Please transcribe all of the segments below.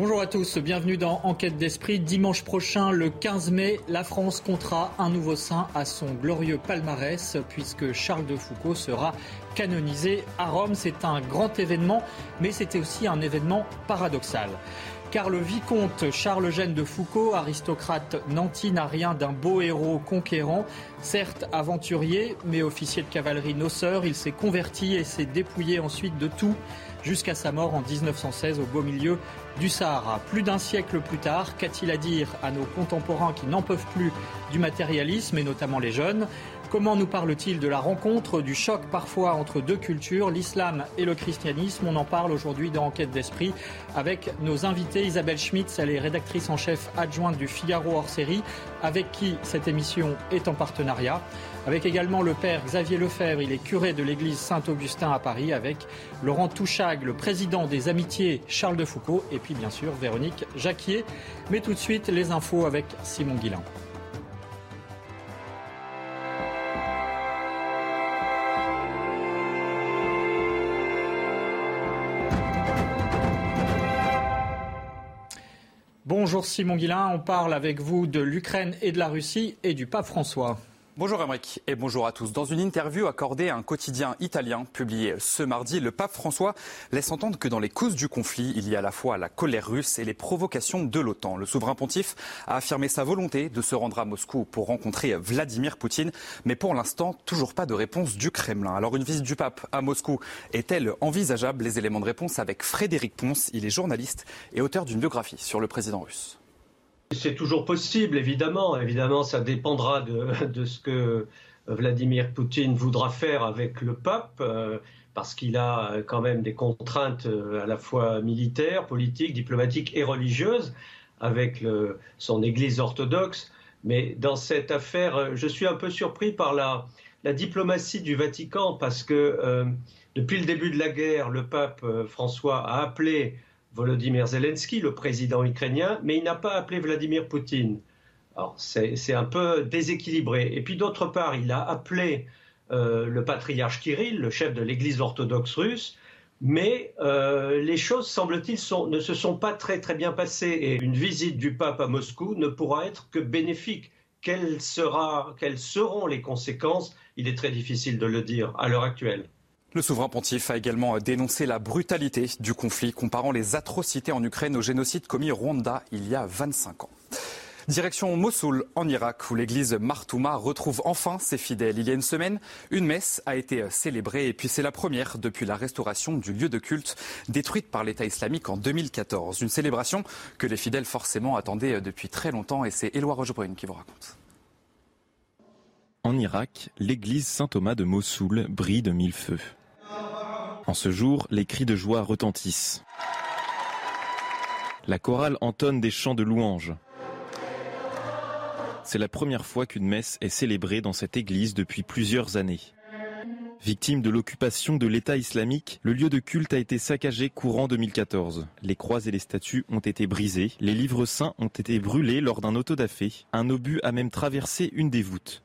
Bonjour à tous, bienvenue dans Enquête d'esprit. Dimanche prochain, le 15 mai, la France comptera un nouveau saint à son glorieux palmarès puisque Charles de Foucault sera canonisé à Rome. C'est un grand événement, mais c'était aussi un événement paradoxal. Car le vicomte Charles-Eugène de Foucault, aristocrate nanti, n'a rien d'un beau héros conquérant. Certes aventurier, mais officier de cavalerie noceur, il s'est converti et s'est dépouillé ensuite de tout jusqu'à sa mort en 1916 au beau milieu du Sahara. Plus d'un siècle plus tard, qu'a-t-il à dire à nos contemporains qui n'en peuvent plus du matérialisme et notamment les jeunes? Comment nous parle-t-il de la rencontre, du choc parfois entre deux cultures, l'islam et le christianisme? On en parle aujourd'hui dans Enquête d'esprit avec nos invités. Isabelle Schmitz, elle est rédactrice en chef adjointe du Figaro hors série, avec qui cette émission est en partenariat. Avec également le père Xavier Lefebvre, il est curé de l'église Saint-Augustin à Paris, avec Laurent Touchag, le président des Amitiés Charles de Foucault, et puis bien sûr Véronique Jacquier. Mais tout de suite, les infos avec Simon Guillain. Bonjour Simon Guillain, on parle avec vous de l'Ukraine et de la Russie et du pape François. Bonjour Emmerich et bonjour à tous. Dans une interview accordée à un quotidien italien publié ce mardi, le pape François laisse entendre que dans les causes du conflit, il y a à la fois la colère russe et les provocations de l'OTAN. Le souverain pontife a affirmé sa volonté de se rendre à Moscou pour rencontrer Vladimir Poutine, mais pour l'instant, toujours pas de réponse du Kremlin. Alors une visite du pape à Moscou est-elle envisageable? Les éléments de réponse avec Frédéric Ponce, il est journaliste et auteur d'une biographie sur le président russe. C'est toujours possible, évidemment. Évidemment, ça dépendra de, ce que Vladimir Poutine voudra faire avec le pape, euh, parce qu'il a quand même des contraintes euh, à la fois militaires, politiques, diplomatiques et religieuses avec son Église orthodoxe. Mais dans cette affaire, je suis un peu surpris par la, diplomatie du Vatican, parce que euh, depuis le début de la guerre, le pape François a appelé Volodymyr Zelensky, le président ukrainien, mais il n'a pas appelé Vladimir Poutine. Alors c'est un peu déséquilibré. Et puis d'autre part, il a appelé euh, le patriarche Kirill, le chef de l'Église orthodoxe russe, mais euh, les choses, semble-t-il, ne se sont pas très très bien passées. Et une visite du pape à Moscou ne pourra être que bénéfique. quelles seront les conséquences? Il est très difficile de le dire à l'heure actuelle. Le souverain pontife a également dénoncé la brutalité du conflit, comparant les atrocités en Ukraine au génocide commis au Rwanda il y a 25 ans. Direction Mossoul, en Irak, où l'église Martouma retrouve enfin ses fidèles. Il y a une semaine, une messe a été célébrée et puis c'est la première depuis la restauration du lieu de culte détruite par l'État islamique en 2014. Une célébration que les fidèles forcément attendaient depuis très longtemps et c'est Éloi Rochebrune qui vous raconte. En Irak, l'église Saint-Thomas de Mossoul brille de mille feux. En ce jour, les cris de joie retentissent. La chorale entonne des chants de louanges. C'est la première fois qu'une messe est célébrée dans cette église depuis plusieurs années. Victime de l'occupation de l'État islamique, le lieu de culte a été saccagé courant 2014. Les croix et les statues ont été brisées, les livres saints ont été brûlés lors d'un autodafé. Un obus a même traversé une des voûtes.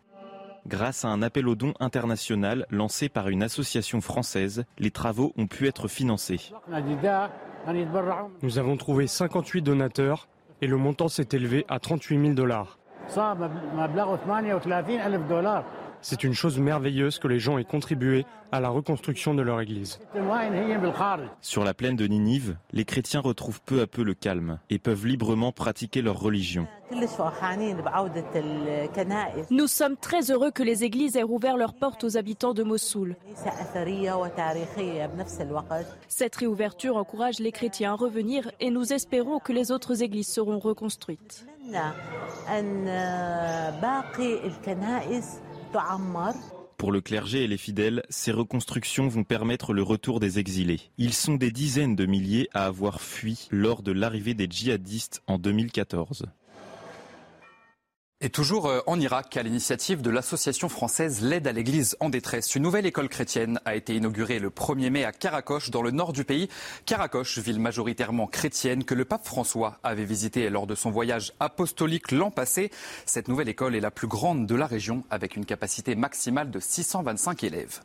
Grâce à un appel aux dons international lancé par une association française, les travaux ont pu être financés. Nous avons trouvé 58 donateurs et le montant s'est élevé à 38 000 dollars. C'est une chose merveilleuse que les gens aient contribué à la reconstruction de leur église. Sur la plaine de Ninive, les chrétiens retrouvent peu à peu le calme et peuvent librement pratiquer leur religion. Nous sommes très heureux que les églises aient rouvert leurs portes aux habitants de Mossoul. Cette réouverture encourage les chrétiens à revenir et nous espérons que les autres églises seront reconstruites. Pour le clergé et les fidèles, ces reconstructions vont permettre le retour des exilés. Ils sont des dizaines de milliers à avoir fui lors de l'arrivée des djihadistes en 2014. Et toujours euh, en Irak, à l'initiative de l'association française L'aide à l'Église en détresse, une nouvelle école chrétienne a été inaugurée le 1er mai à Karakoche, dans le nord du pays. Karakoche, ville majoritairement chrétienne que le pape François avait visité lors de son voyage apostolique l'an passé. Cette nouvelle école est la plus grande de la région, avec une capacité maximale de 625 élèves.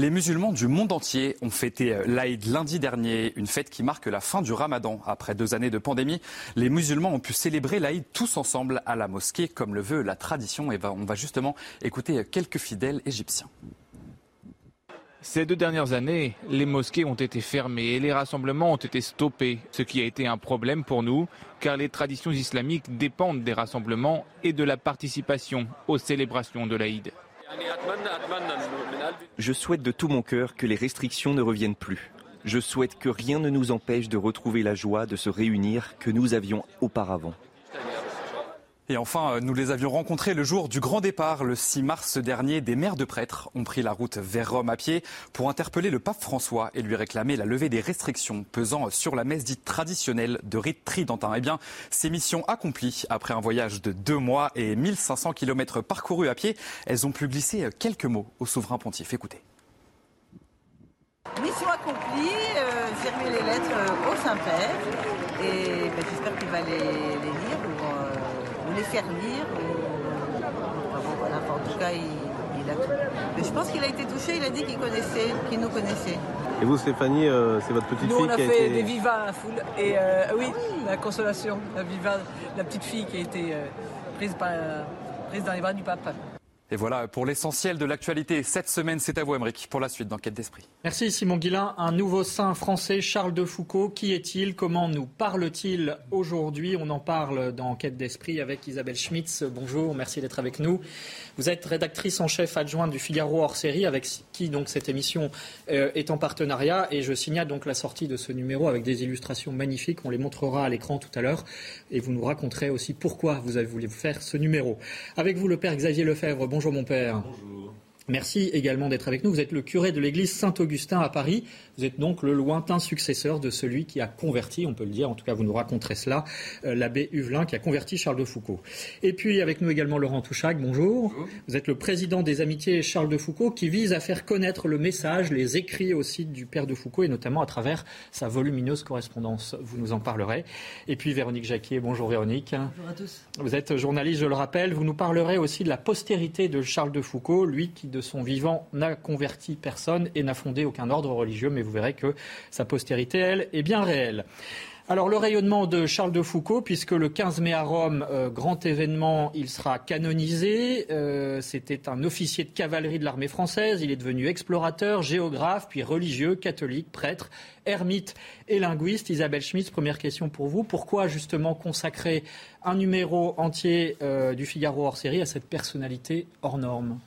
Les musulmans du monde entier ont fêté l'Aïd lundi dernier, une fête qui marque la fin du ramadan. Après deux années de pandémie, les musulmans ont pu célébrer l'Aïd tous ensemble à la mosquée, comme le veut la tradition. Et on va justement écouter quelques fidèles égyptiens. Ces deux dernières années, les mosquées ont été fermées et les rassemblements ont été stoppés, ce qui a été un problème pour nous, car les traditions islamiques dépendent des rassemblements et de la participation aux célébrations de l'Aïd. Je souhaite de tout mon cœur que les restrictions ne reviennent plus. Je souhaite que rien ne nous empêche de retrouver la joie de se réunir que nous avions auparavant. Et enfin, euh, nous les avions rencontrés le jour du grand départ, le 6 mars dernier. Des maires de prêtres ont pris la route vers Rome à pied pour interpeller le pape François et lui réclamer la levée des restrictions pesant sur la messe dite traditionnelle de rite tridentin. Eh bien, ces missions accomplies après un voyage de deux mois et 1500 km parcourus à pied, elles ont pu glisser quelques mots au souverain pontife. Écoutez. Mission accomplie, euh, les lettres euh, au Saint-Père et ben, j'espère qu'il va les, les faire lire. en tout cas, il, a tout. Mais je pense qu'il a été touché, il a dit qu'il connaissait, qu'il nous connaissait. Et vous, Stéphanie, euh, c'est votre petite fille on a qui a fait des vivas à la foule. Et euh, oui, la consolation, la viva, la petite fille qui a été euh, prise, prise dans les bras du pape. Et voilà pour l'essentiel de l'actualité. Cette semaine, c'est à vous, Emmerich, pour la suite d'Enquête d'Esprit. Merci, Simon Guillain. Un nouveau saint français, Charles de Foucault. Qui est-il? Comment nous parle-t-il aujourd'hui? On en parle dans Enquête d'Esprit avec Isabelle Schmitz. Bonjour, merci d'être avec nous. Vous êtes rédactrice en chef adjointe du Figaro hors série, avec qui donc cette émission euh, est en partenariat. Et je signale donc la sortie de ce numéro avec des illustrations magnifiques. On les montrera à l'écran tout à l'heure. Et vous nous raconterez aussi pourquoi vous avez voulu faire ce numéro. Avec vous, le père Xavier Lefebvre. Mon père. Bonjour. Merci également d'être avec nous. Vous êtes le curé de l'église Saint-Augustin à Paris. Vous êtes donc le lointain successeur de celui qui a converti, on peut le dire, en tout cas vous nous raconterez cela, euh, l'abbé Huvelin qui a converti Charles de Foucault. Et puis avec nous également Laurent Touchac, bonjour. Vous êtes le président des Amitiés Charles de Foucault qui vise à faire connaître le message, les écrits aussi du père de Foucault et notamment à travers sa volumineuse correspondance. Vous nous en parlerez. Et puis Véronique Jacquier, bonjour Véronique. Bonjour à tous. Vous êtes journaliste, je le rappelle. Vous nous parlerez aussi de la postérité de Charles de Foucault, lui qui de son vivant n'a converti personne et n'a fondé aucun ordre religieux, mais vous verrez que sa postérité, elle, est bien réelle. Alors le rayonnement de Charles de Foucault, puisque le 15 mai à Rome, euh, grand événement, il sera canonisé. Euh, c'était un officier de cavalerie de l'armée française. Il est devenu explorateur, géographe, puis religieux, catholique, prêtre, ermite et linguiste. Isabelle Schmitz, première question pour vous. Pourquoi justement consacrer un numéro entier euh, du Figaro hors série à cette personnalité hors norme?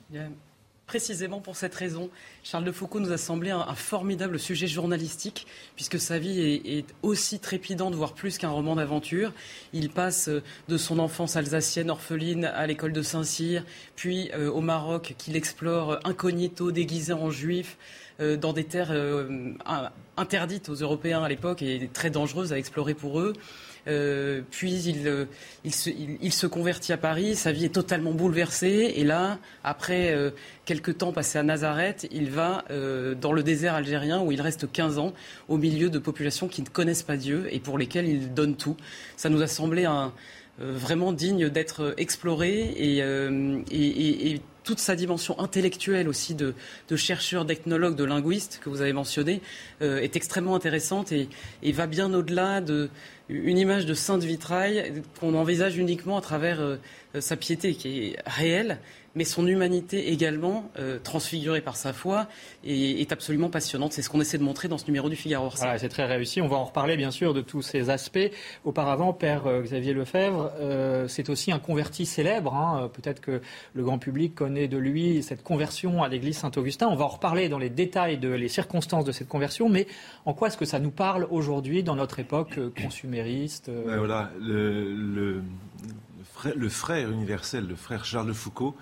Précisément pour cette raison. Charles de Foucault nous a semblé un, formidable sujet journalistique, puisque sa vie est, aussi trépidante, voire plus qu'un roman d'aventure. Il passe euh, de son enfance alsacienne orpheline à l'école de Saint-Cyr, puis euh, au Maroc, qu'il explore incognito, déguisé en juif, euh, dans des terres interdites aux Européens à l'époque et très dangereuses à explorer pour eux. Euh, puis il, euh, il, se, convertit à Paris, sa vie est totalement bouleversée. Et là, après euh, quelques temps passés à Nazareth, il va dans le désert algérien où il reste 15 ans au milieu de populations qui ne connaissent pas Dieu et pour lesquelles il donne tout. Ça nous a semblé vraiment digne d'être exploré et, toute sa dimension intellectuelle aussi de, chercheur, d'ethnologue, de linguiste que vous avez mentionné est extrêmement intéressante et, va bien au-delà de, une image de sainte vitrail qu'on envisage uniquement à travers euh, sa piété, qui est réelle, mais son humanité également, euh, transfigurée par sa foi, est, absolument passionnante. C'est ce qu'on essaie de montrer dans ce numéro du Figaro. Voilà, c'est très réussi. On va en reparler bien sûr de tous ces aspects. Auparavant, Père euh, Xavier Lefebvre, euh, c'est aussi un converti célèbre. Hein. Peut-être que le grand public connaît de lui cette conversion à l'église Saint-Augustin. On va en reparler dans les détails de les circonstances de cette conversion, mais en quoi est-ce que ça nous parle aujourd'hui dans notre époque consumériste ben voilà, le, frère universel, le frère Charles Foucault,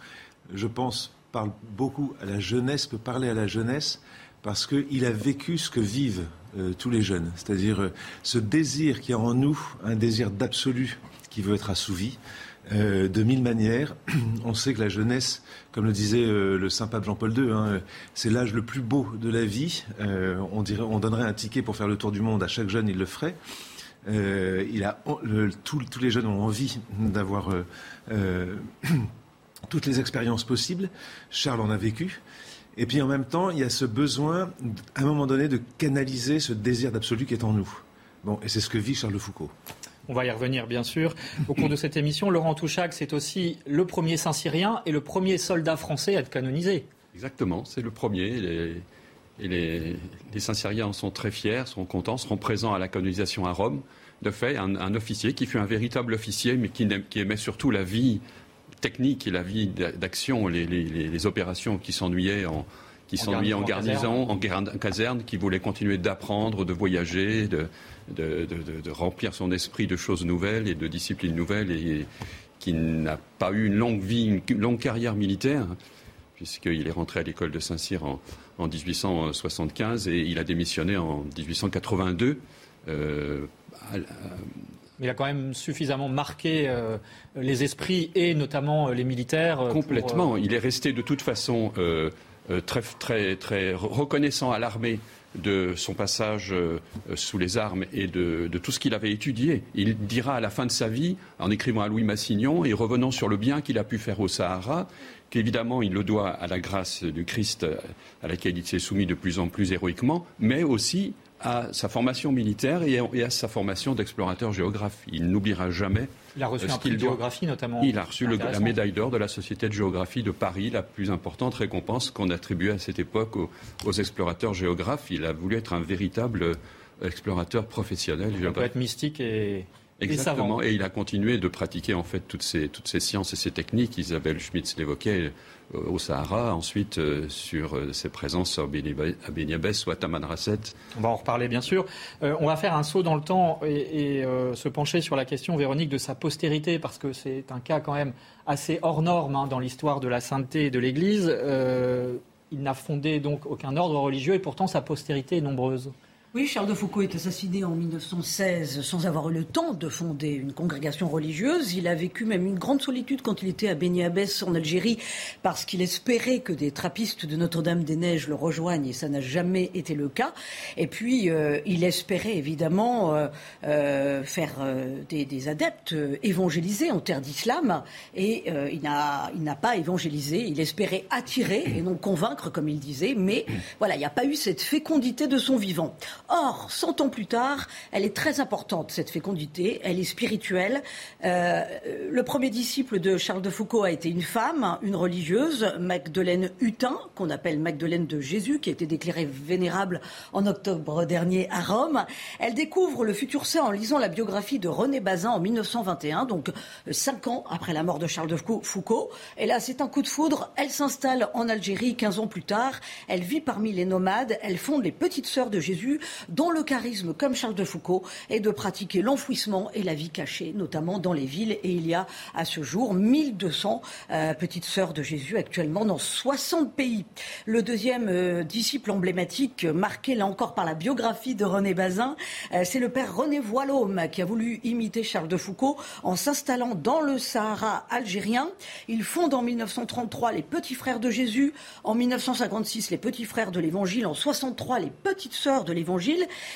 je pense, parle beaucoup à la jeunesse, peut parler à la jeunesse, parce qu'il a vécu ce que vivent euh, tous les jeunes, c'est-à-dire euh, ce désir qui a en nous, un désir d'absolu qui veut être assouvi. Euh, de mille manières. On sait que la jeunesse, comme le disait le saint pape Jean-Paul II, hein, c'est l'âge le plus beau de la vie. on, dirait, on donnerait un ticket pour faire le tour du monde à chaque jeune, il le ferait. tous les jeunes ont envie d'avoir toutes les expériences possibles. Charles en a vécu. Et puis en même temps, il y a ce besoin, à un moment donné, de canaliser ce désir d'absolu qui est en nous. Bon, et c'est ce que vit Charles Foucault. On va y revenir, bien sûr, au cours de cette émission. Laurent Touchac, c'est aussi le premier Saint-Syrien et le premier soldat français à être canonisé. Exactement, c'est le premier. et les, Saint-Syriens en sont très fiers, sont contents, seront présents à la canonisation à Rome. De fait, un, officier qui fut un véritable officier, mais qui, qui aimait surtout la vie technique et la vie d'action, les, opérations qui s'ennuyaient en, qui s'ennuyaient en, garnison, en, caserne, qui voulait continuer d'apprendre, de voyager, de, de, remplir son esprit de choses nouvelles et de disciplines nouvelles, et, qui n'a pas eu une longue vie, une longue carrière militaire, puisqu'il est rentré à l'école de Saint-Cyr en, 1875 et il a démissionné en 1882. Euh, il a quand même suffisamment marqué euh, les esprits et notamment euh, les militaires. Complètement. Il est resté de toute façon très, très, très reconnaissant à l'armée de son passage sous les armes et de, de tout ce qu'il avait étudié. Il dira à la fin de sa vie, en écrivant à Louis Massignon et revenant sur le bien qu'il a pu faire au Sahara, qu'évidemment il le doit à la grâce du Christ à laquelle il s'est soumis de plus en plus héroïquement, mais aussi à sa formation militaire et à, sa formation d'explorateur géographe. Il n'oubliera jamais. Il a reçu un prix de géographie notamment. Il a reçu la médaille d'or de la Société de géographie de Paris, la plus importante récompense qu'on attribuait à cette époque aux, explorateurs géographes. Il a voulu être un véritable explorateur professionnel. Il peut être mystique et, Exactement. Et, il a continué de pratiquer en fait toutes ces, toutes ces sciences et ces techniques. Isabelle Schmitz l'évoquait euh, au Sahara, ensuite euh, sur euh, ses présences à Beniabès ou à Tamanrasset. On va en reparler bien sûr. on va faire un saut dans le temps et, se pencher sur la question, Véronique, de sa postérité, parce que c'est un cas quand même assez hors norme hein, dans l'histoire de la sainteté de l'Église. il n'a fondé donc aucun ordre religieux et pourtant sa postérité est nombreuse. Oui, Charles de Foucault est assassiné en 1916 sans avoir eu le temps de fonder une congrégation religieuse. Il a vécu même une grande solitude quand il était à Beni Abbès en Algérie parce qu'il espérait que des trappistes de Notre-Dame-des-Neiges le rejoignent et ça n'a jamais été le cas. Et puis, euh, il espérait évidemment euh, euh, faire des, adeptes évangélisés en terre d'islam et il n'a pas évangélisé. Il espérait attirer et non convaincre, comme il disait, mais voilà, il n'y a pas eu cette fécondité de son vivant. Or, cent ans plus tard, elle est très importante, cette fécondité, elle est spirituelle. Euh, le premier disciple de Charles de Foucault a été une femme, une religieuse, Magdeleine Hutin, qu'on appelle Magdeleine de Jésus, qui a été déclarée vénérable en octobre dernier à Rome. Elle découvre le futur saint en lisant la biographie de René Bazin en 1921, donc cinq ans après la mort de Charles de Foucault. Et là, c'est un coup de foudre. Elle s'installe en Algérie 15 ans plus tard. Elle vit parmi les nomades. Elle fonde les Petites Sœurs de Jésus dont le charisme, comme Charles de Foucault, est de pratiquer l'enfouissement et la vie cachée, notamment dans les villes. Et il y a à ce jour 1200 euh, petites sœurs de Jésus actuellement dans 60 pays. Le deuxième euh, disciple emblématique, marqué là encore par la biographie de René Bazin, euh, c'est le père René Voilhomme qui a voulu imiter Charles de Foucault en s'installant dans le Sahara algérien. Il fonde en 1933 les Petits Frères de Jésus, en 1956 les Petits Frères de l'Évangile, en 63 les Petites Sœurs de l'Évangile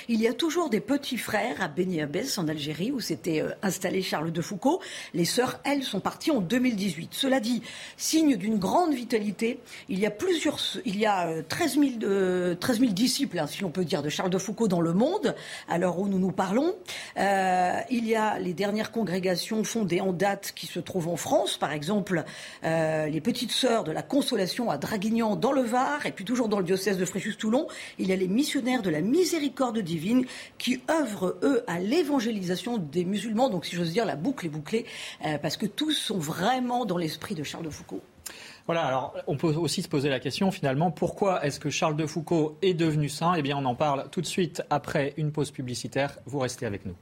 il y a toujours des petits frères à Beni Abbès, en Algérie, où s'était euh, installé Charles de Foucault. Les sœurs, elles, sont parties en 2018. Cela dit, signe d'une grande vitalité, il y a plusieurs, il y a 13 euh, 000, euh, disciples, hein, si l'on peut dire, de Charles de Foucault dans le monde, à l'heure où nous nous parlons. il y a les dernières congrégations fondées en date qui se trouvent en France, par exemple les petites sœurs de la Consolation à Draguignan dans le Var, et puis toujours dans le diocèse de Fréjus-Toulon, il y a les missionnaires de la miséricorde miséricorde divine qui œuvrent, eux, à l'évangélisation des musulmans. Donc, si j'ose dire, la boucle est bouclée, euh, parce que tous sont vraiment dans l'esprit de Charles de Foucault. Voilà, alors on peut aussi se poser la question finalement, pourquoi est-ce que Charles de Foucault est devenu saint? Eh bien on en parle tout de suite après une pause publicitaire. Vous restez avec nous.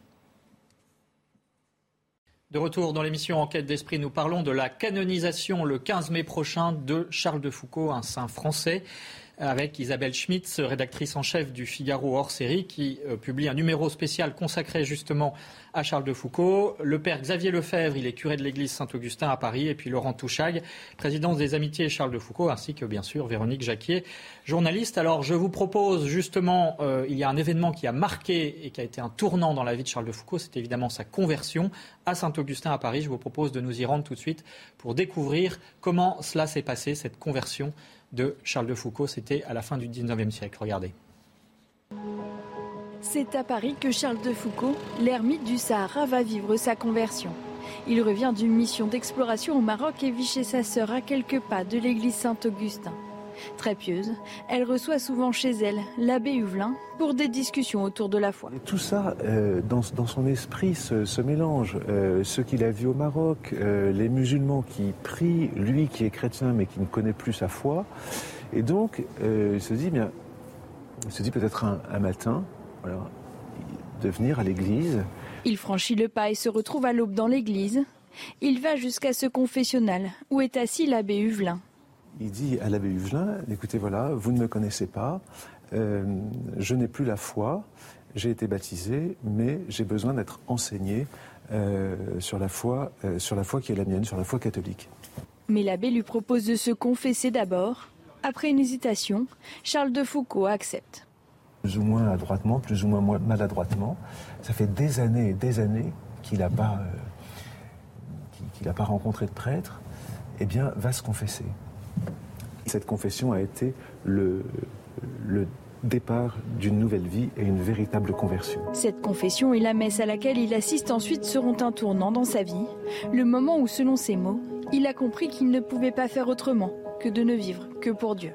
De retour dans l'émission Enquête d'esprit, nous parlons de la canonisation le 15 mai prochain de Charles de Foucault, un saint français avec Isabelle Schmitz, rédactrice en chef du Figaro hors série, qui euh, publie un numéro spécial consacré justement à Charles de Foucault. Le père Xavier Lefebvre, il est curé de l'église Saint-Augustin à Paris, et puis Laurent Touchag, présidence des Amitiés Charles de Foucault, ainsi que bien sûr Véronique Jacquier, journaliste. Alors je vous propose justement, euh, il y a un événement qui a marqué et qui a été un tournant dans la vie de Charles de Foucault, c'est évidemment sa conversion à Saint-Augustin à Paris. Je vous propose de nous y rendre tout de suite pour découvrir comment cela s'est passé, cette conversion de Charles de Foucault. C'était à la fin du 19e siècle. Regardez. C'est à Paris que Charles de Foucault, l'ermite du Sahara, va vivre sa conversion. Il revient d'une mission d'exploration au Maroc et vit chez sa sœur à quelques pas de l'église Saint-Augustin. Très pieuse, elle reçoit souvent chez elle l'abbé Huvelin pour des discussions autour de la foi. tout ça, euh, dans, son esprit, se, mélange. Euh, ce qu'il a vu au Maroc, euh, les musulmans qui prient, lui qui est chrétien mais qui ne connaît plus sa foi. Et donc, il se dit, bien, il se dit peut-être un, matin, de venir à l'église. Il franchit le pas et se retrouve à l'aube dans l'église. Il va jusqu'à ce confessionnal où est assis l'abbé Huvelin il dit à l'abbé Huvelin, écoutez, voilà, vous ne me connaissez pas, euh, je n'ai plus la foi, j'ai été baptisé, mais j'ai besoin d'être enseigné euh, sur, la foi, euh, sur la foi qui est la mienne, sur la foi catholique. Mais l'abbé lui propose de se confesser d'abord. Après une hésitation, Charles de Foucault accepte. Plus ou moins adroitement, plus ou moins maladroitement. Ça fait des années et des années qu'il n'a pas, pas rencontré de prêtre. Eh bien, va se confesser. Cette confession a été le, départ d'une nouvelle vie et une véritable conversion. Cette confession et la messe à laquelle il assiste ensuite seront un tournant dans sa vie, le moment où, selon ses mots, il a compris qu'il ne pouvait pas faire autrement que de ne vivre que pour Dieu.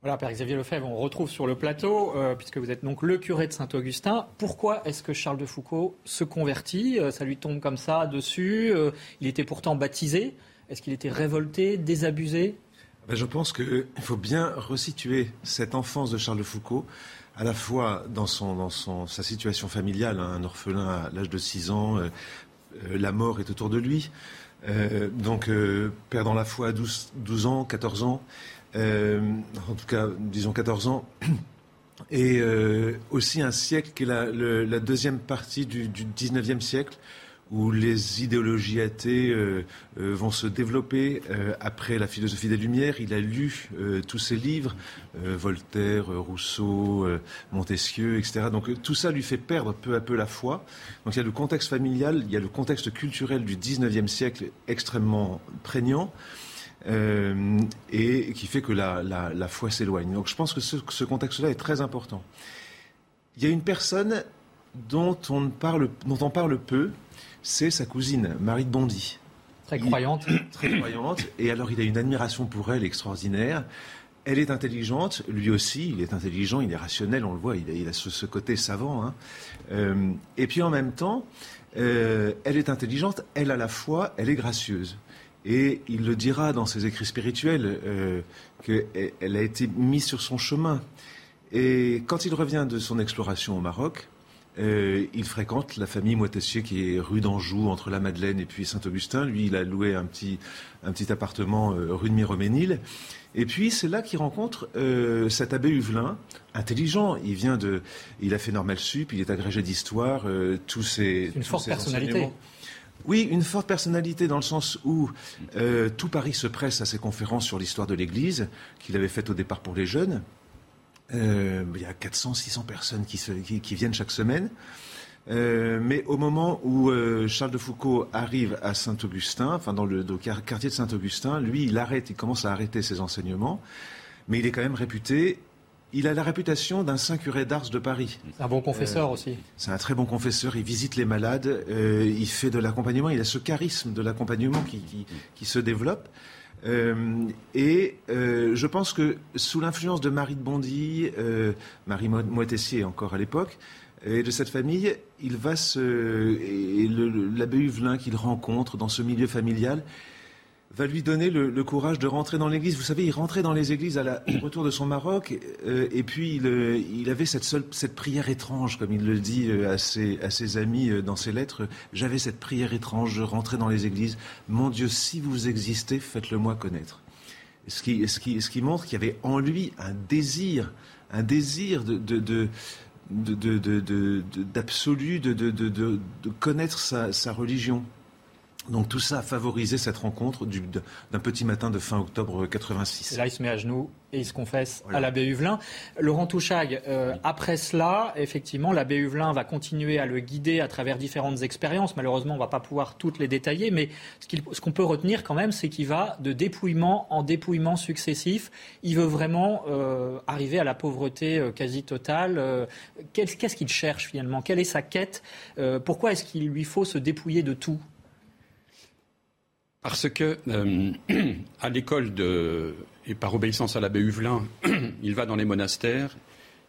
Voilà, Père Xavier Lefebvre, on retrouve sur le plateau, euh, puisque vous êtes donc le curé de Saint-Augustin. Pourquoi est-ce que Charles de Foucault se convertit euh, Ça lui tombe comme ça dessus. Euh, il était pourtant baptisé. Est-ce qu'il était révolté, désabusé? Ben, je pense qu'il faut bien resituer cette enfance de Charles Foucault, à la fois dans, son, dans son, sa situation familiale, hein, un orphelin à l'âge de 6 ans, euh, euh, la mort est autour de lui, euh, donc perdant la foi à 12, 12 ans, 14 ans, en tout cas disons 14 ans, et aussi un siècle qui est la, la deuxième partie du, du 19e siècle, où les idéologies athées euh, euh, vont se développer euh, après la philosophie des Lumières. Il a lu tous ses livres, Voltaire, Rousseau, Montesquieu, etc. Donc tout ça lui fait perdre peu à peu la foi. Donc il y a le contexte familial, il y a le contexte culturel du 19e siècle extrêmement prégnant. et qui fait que la, foi s'éloigne. Donc je pense que ce, ce contexte-là est très important. Il y a une personne dont on, parle, dont on parle peu, c'est sa cousine, Marie de Bondy. Très croyante. très croyante. Et alors, il a une admiration pour elle extraordinaire. Elle est intelligente, lui aussi, il est intelligent, il est rationnel, on le voit, il a, ce, côté savant. Hein. Euh, et puis en même temps, euh, elle est intelligente, elle a la foi, elle est gracieuse. Et il le dira dans ses écrits spirituels euh, qu'elle a été mise sur son chemin. Et quand il revient de son exploration au Maroc, euh, il fréquente la famille Moitessier qui est rue d'Anjou, entre la Madeleine et puis Saint-Augustin. Lui, il a loué un petit, un petit appartement euh, rue de Miroménil. Et puis, c'est là qu'il rencontre euh, cet abbé Huvelin, intelligent. Il vient de, il a fait normal sup, il est agrégé d'histoire, tous ses, une forte personnalité. Oui, une forte personnalité dans le sens où tout Paris se presse à ses conférences sur l'histoire de l'Église qu'il avait faites au départ pour les jeunes. Euh, il y a 400, 600 personnes qui, viennent chaque semaine. Euh, mais au moment où euh, Charles de Foucault arrive à Saint-Augustin, enfin dans le, quartier de Saint-Augustin, lui, il arrête, il commence à arrêter ses enseignements, mais il est quand même réputé. Il a la réputation d'un saint curé d'Ars de Paris. Un bon confesseur aussi. C'est un très bon confesseur. Il visite les malades, il fait de l'accompagnement. Il a ce charisme de l'accompagnement qui, se développe. Euh, et euh, je pense que sous l'influence de Marie de Bondy, euh, Marie Moitessier encore à l'époque, et de cette famille, il va se. L'abbé Huvelin qu'il rencontre dans ce milieu familial va lui donner le, courage de rentrer dans l'église. Vous savez, il rentrait dans les églises à la, au retour de son Maroc, euh, et puis il, euh, avait cette, seule, cette prière étrange, comme il le dit euh, à, ses, à ses amis dans ses lettres. J'avais cette prière étrange, je rentrais dans les églises. Mon Dieu, si vous existez, faites-le moi connaître. Ce qui, ce qui, ce qui montre qu'il y avait en lui un désir, un désir de, de, de d'absolu, de, de, de, de, connaître sa, sa religion. Donc tout ça a favorisé cette rencontre d'un petit matin de fin octobre 86. Et là, il se met à genoux et il se confesse à l'abbé Huvelin. Laurent Touchag, euh, après cela, effectivement, l'abbé Huvelin va continuer à le guider à travers différentes expériences. Malheureusement, on ne va pas pouvoir toutes les détailler, mais ce qu'on peut retenir quand même, c'est qu'il va de dépouillement en dépouillement successif. Il veut vraiment euh, arriver à la pauvreté euh, quasi totale. Qu'est-ce qu'il cherche finalement? Quelle est sa quête? Pourquoi est-ce qu'il lui faut se dépouiller de tout? Parce que à l'école et par obéissance à l'abbé Huvelin, il va dans les monastères,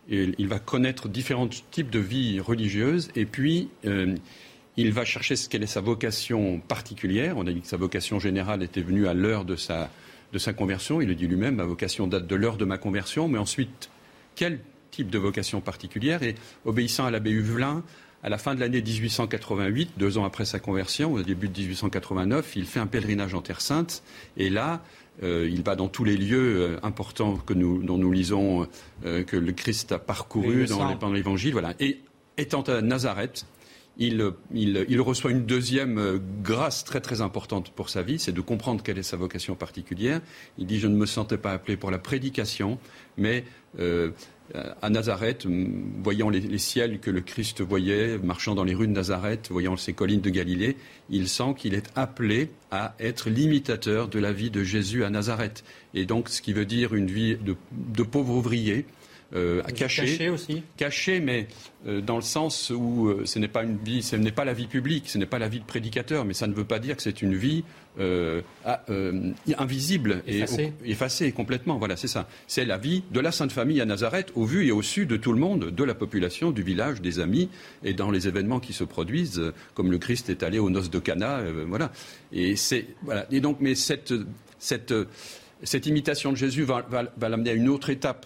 et il va connaître différents types de vie religieuse, et puis euh, il va chercher ce qu'elle est sa vocation particulière. On a dit que sa vocation générale était venue à l'heure de sa, de sa conversion. Il le dit lui-même, ma vocation date de l'heure de ma conversion, mais ensuite, quel type de vocation particulière? Et obéissant à l'abbé Huvelin, à la fin de l'année 1888, deux ans après sa conversion, au début de 1889, il fait un pèlerinage en Terre Sainte. Et là, euh, il va dans tous les lieux euh, importants que nous, dont nous lisons euh, que le Christ a parcouru dans l'Évangile. Voilà. Et étant à Nazareth, il, reçoit une deuxième grâce très très importante pour sa vie, c'est de comprendre quelle est sa vocation particulière. Il dit Je ne me sentais pas appelé pour la prédication, mais à Nazareth, voyant les, ciels que le Christ voyait, marchant dans les rues de Nazareth, voyant ces collines de Galilée, il sent qu'il est appelé à être l'imitateur de la vie de Jésus à Nazareth. Et donc, ce qui veut dire une vie de pauvre ouvrier, euh, caché. Caché aussi. Caché, mais euh, dans le sens où euh, ce n'est pas une vie, ce n'est pas la vie publique, ce n'est pas la vie de prédicateur, mais ça ne veut pas dire que c'est une vie invisible et effacée complètement. Voilà, c'est ça. C'est la vie de la Sainte Famille à Nazareth, au vu et au su de tout le monde, de la population, du village, des amis, et dans les événements qui se produisent, comme le Christ est allé aux noces de Cana, voilà. Et c'est voilà. Et donc, mais cette cette cette imitation de Jésus va, va l'amener à une autre étape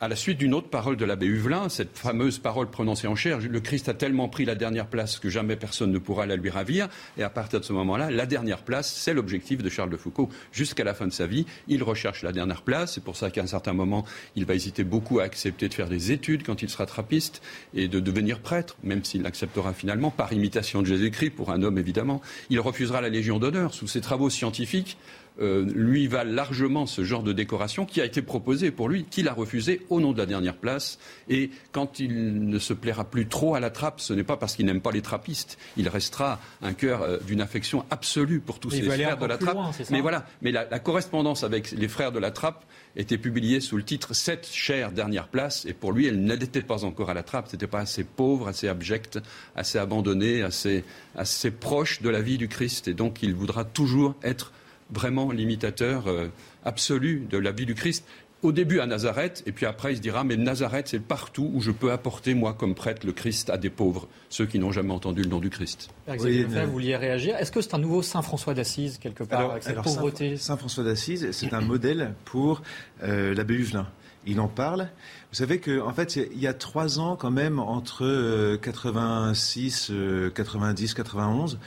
à la suite d'une autre parole de l'abbé Huvelin, cette fameuse parole prononcée en chair, le Christ a tellement pris la dernière place que jamais personne ne pourra la lui ravir. Et à partir de ce moment-là, la dernière place, c'est l'objectif de Charles de Foucault. Jusqu'à la fin de sa vie, il recherche la dernière place. C'est pour ça qu'à un certain moment, il va hésiter beaucoup à accepter de faire des études quand il sera trappiste et de devenir prêtre, même s'il l'acceptera finalement, par imitation de Jésus-Christ, pour un homme évidemment. Il refusera la Légion d'honneur sous ses travaux scientifiques. Euh, lui va largement ce genre de décoration qui a été proposé pour lui, qu'il a refusé au nom de la dernière place. Et quand il ne se plaira plus trop à la trappe, ce n'est pas parce qu'il n'aime pas les trappistes. Il restera un cœur euh, d'une affection absolue pour tous ces frères de la trappe. mais voilà, mais la, correspondance avec les frères de la trappe était publiée sous le titre Cette chère dernière place. Et pour lui, elle n'était pas encore à la trappe. C'était pas assez pauvre, assez abjecte, assez abandonné, assez, assez proche de la vie du Christ. Et donc, il voudra toujours être vraiment l'imitateur euh, absolu de la vie du Christ. Au début à Nazareth, et puis après il se dira, mais Nazareth c'est partout où je peux apporter, moi comme prêtre, le Christ à des pauvres, ceux qui n'ont jamais entendu le nom du Christ. Oui, vous vouliez réagir. Est-ce que c'est un nouveau Saint François d'Assise, quelque part, avec cette pauvreté Saint, François d'Assise, c'est un modèle pour euh, l'abbé Huvelin. Il en parle. Vous savez qu'en en fait, il y a trois ans quand même, entre 86, 90, 91,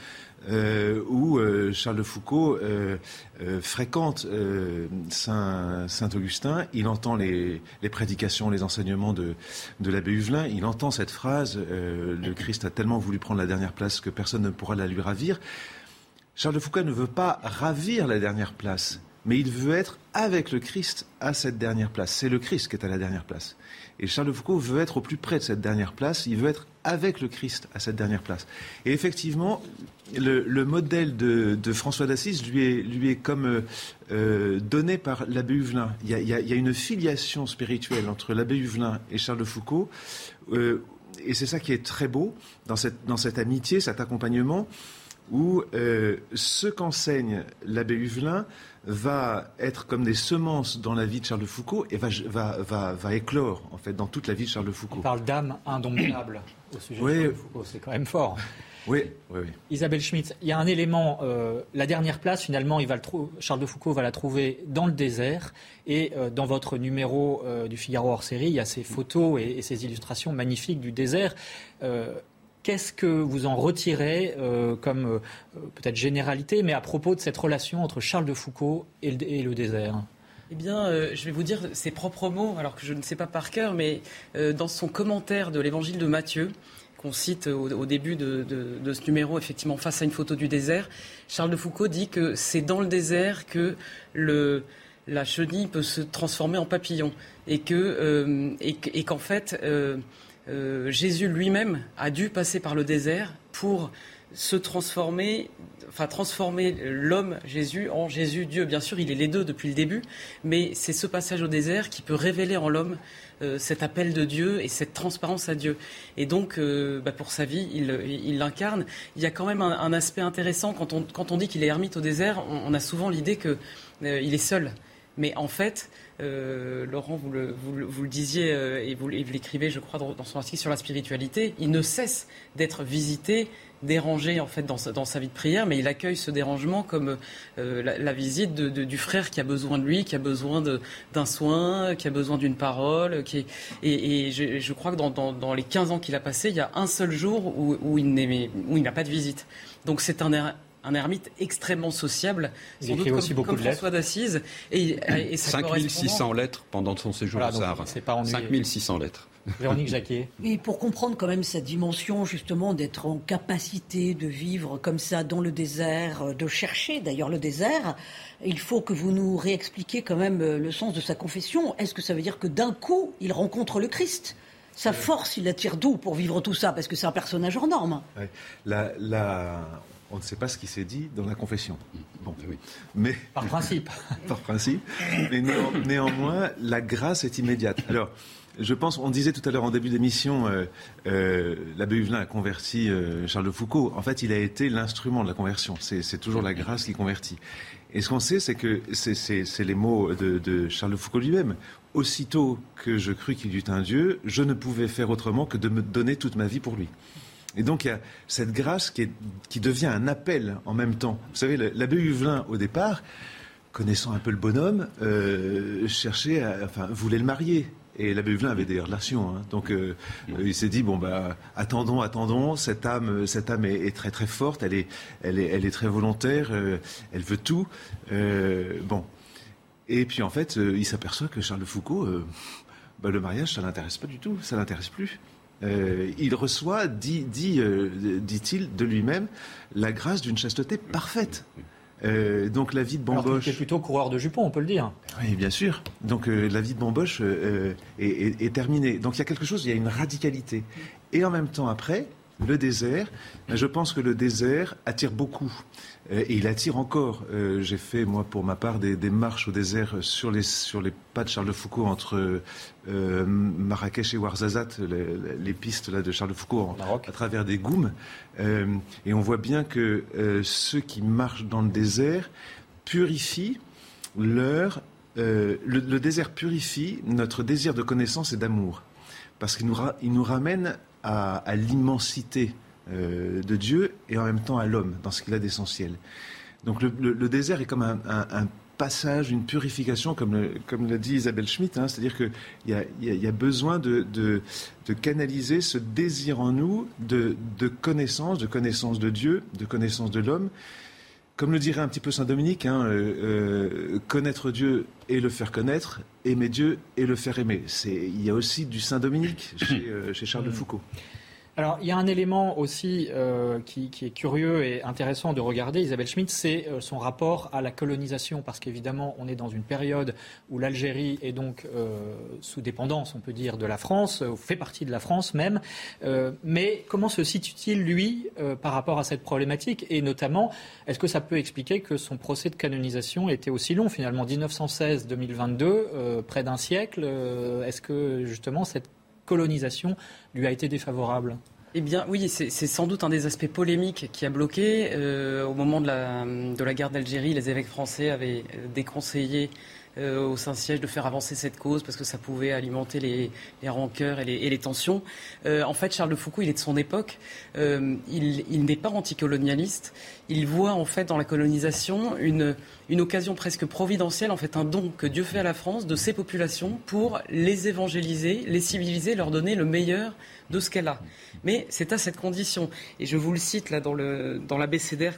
euh, où euh, Charles de Foucault euh, fréquente Saint, Augustin, il entend les, prédications, les enseignements de, de l'abbé Huvelin, il entend cette phrase Le Christ a tellement voulu prendre la dernière place que personne ne pourra la lui ravir. Charles de Foucault ne veut pas ravir la dernière place, mais il veut être avec le Christ à cette dernière place. C'est le Christ qui est à la dernière place. Et Charles de Foucault veut être au plus près de cette dernière place, il veut être avec le Christ à cette dernière place. Et effectivement, le, modèle de, François d'Assise lui est, comme euh, euh, donné par l'abbé Huvelin. Il y, a, une filiation spirituelle entre l'abbé Huvelin et Charles de Foucault. Euh, et c'est ça qui est très beau dans cette, dans cette amitié, cet accompagnement, où ce qu'enseigne l'abbé Huvelin va être comme des semences dans la vie de Charles de Foucault et va, va, va, va éclore en fait dans toute la vie de Charles de Foucault. On parle d'âme indomptable au sujet de Charles de Foucault, c'est quand même fort. Oui, oui, oui. Isabelle Schmitt, il y a un élément, euh, la dernière place, finalement, il va le Charles de Foucault va la trouver dans le désert. Et euh, dans votre numéro euh, du Figaro hors série, il y a ces photos et, et ces illustrations magnifiques du désert. Qu'est-ce que vous en retirez comme peut-être généralité, mais à propos de cette relation entre Charles de Foucault et le, désert? Eh bien, je vais vous dire ses propres mots, alors que je ne sais pas par cœur, mais dans son commentaire de l'évangile de Matthieu, qu'on cite au, début de, ce numéro, effectivement, face à une photo du désert, Charles de Foucault dit que c'est dans le désert que la chenille peut se transformer en papillon euh, et, qu'en fait euh, euh, Jésus lui-même a dû passer par le désert pour se transformer, enfin transformer l'homme Jésus en Jésus Dieu. Bien sûr, il est les deux depuis le début, mais c'est ce passage au désert qui peut révéler en l'homme cet appel de Dieu et cette transparence à Dieu. Et donc, bah, pour sa vie, il l'incarne. Il, y a quand même un, aspect intéressant quand on, dit qu'il est ermite au désert. On, a souvent l'idée qu'il il est seul. Mais en fait, euh, Laurent, vous le, disiez euh, et vous, l'écrivez, je crois, dans, son article sur la spiritualité, il ne cesse d'être visité, dérangé en fait dans sa, vie de prière, mais il accueille ce dérangement comme euh, la, visite du frère qui a besoin de lui, qui a besoin d'un soin, qui a besoin d'une parole. Et, je, crois que dans, dans, les 15 ans qu'il a passé, il y a un seul jour où, où il n'a pas de visite. Donc c'est un un ermite extrêmement sociable, il sans doute comme, aussi beaucoup de François d'Assise. Et, et 5600 lettres pendant son séjour voilà, au Sahara. 5600 lettres. Véronique Jacquier. Et pour comprendre quand même cette dimension justement d'être en capacité de vivre comme ça dans le désert, de chercher d'ailleurs le désert, il faut que vous nous réexpliquiez quand même euh, le sens de sa confession. Est-ce que ça veut dire que d'un coup, il rencontre le Christ? Sa force, il la tire d'où pour vivre tout ça? Parce que c'est un personnage hors norme. La, la, on ne sait pas ce qui s'est dit dans la confession. Bon, oui. mais par principe. par principe. Mais néanmoins, la grâce est immédiate. Alors, je pense, on disait tout à l'heure en début d'émission, euh, euh, l'abbé Huvelin a converti euh, Charles de Foucault. En fait, il a été l'instrument de la conversion. C'est toujours la grâce qui convertit. Et ce qu'on sait, c'est que c'est les mots de, de Charles de Foucault lui-même. Aussitôt que je crus qu'il y eut un Dieu, je ne pouvais faire autrement que de me donner toute ma vie pour lui. Et donc il y a cette grâce qui, qui devient un appel en même temps. Vous savez, l'abbé Huvelin, au départ, connaissant un peu le bonhomme, euh, cherchait, à, enfin, voulait le marier. Et l'abbé Huvelin avait des relations. Hein. Donc euh, il s'est dit bon bah attendons, attendons. Cette âme, cette âme est, très très forte. Elle est, elle est, elle est très volontaire. Euh, elle veut tout. bon. Et puis en fait, il s'aperçoit que Charles Foucault, bah, le mariage, ça l'intéresse pas du tout. Ça l'intéresse plus. Euh, il reçoit, dit, dit, euh, dit-il de lui-même, la grâce d'une chasteté parfaite. Euh, donc la vie de Bamboche. est plutôt coureur de jupons, on peut le dire. Oui, bien sûr. Donc la vie de Bamboche est, est, terminée. Donc il y a quelque chose, il y a une radicalité. Et en même temps, après, le désert, je pense que le désert attire beaucoup. Euh, et il attire encore. Euh, j'ai fait, moi, pour ma part, des, marches au désert sur les, sur les pas de Charles de Foucault entre euh, Marrakech et Ouarzazate, les, pistes là, de Charles de Foucault à travers des goumes. et on voit bien que ceux qui marchent dans le désert purifient leur. Le, désert purifie notre désir de connaissance et d'amour. Parce qu'il nous, il nous ramène à l'immensité euh, de Dieu et en même temps à l'homme, dans ce qu'il a d'essentiel. Donc le, désert est comme un, passage, une purification, comme, l'a dit Isabelle Schmitt, hein, c'est-à-dire qu'il y a, besoin de, canaliser ce désir en nous de connaissance, de connaissance de Dieu, de connaissance de l'homme. Comme le dirait un petit peu Saint Dominique, hein, euh, euh, connaître Dieu et le faire connaître, aimer Dieu et le faire aimer. Il y a aussi du Saint Dominique chez, chez Charles de mm. Foucault. Alors, il y a un élément aussi euh, qui, est curieux et intéressant de regarder, Isabelle Schmitt, c'est euh, son rapport à la colonisation, parce qu'évidemment, on est dans une période où l'Algérie est donc euh, sous dépendance, on peut dire, de la France, fait partie de la France même. mais comment se situe-t-il, lui, par rapport à cette problématique? Et notamment, est-ce que ça peut expliquer que son procès de canonisation était aussi long, finalement, 1916-2022, près d'un siècle Est-ce que, justement, cette colonisation lui a été défavorable eh bien, oui, c'est sans doute un des aspects polémiques qui a bloqué. Euh, au moment de la, de la guerre d'Algérie, les évêques français avaient déconseillé euh, au Saint-Siège de faire avancer cette cause parce que ça pouvait alimenter les, rancœurs et les, et les tensions. Euh, en fait, Charles de Foucault, il est de son époque. Euh, il, il n'est pas anticolonialiste. Il voit en fait dans la colonisation une, une occasion presque providentielle, en fait un don que Dieu fait à la France de ses populations pour les évangéliser, les civiliser, leur donner le meilleur de ce qu'elle a. Mais c'est à cette condition, et je vous le cite là dans, le, dans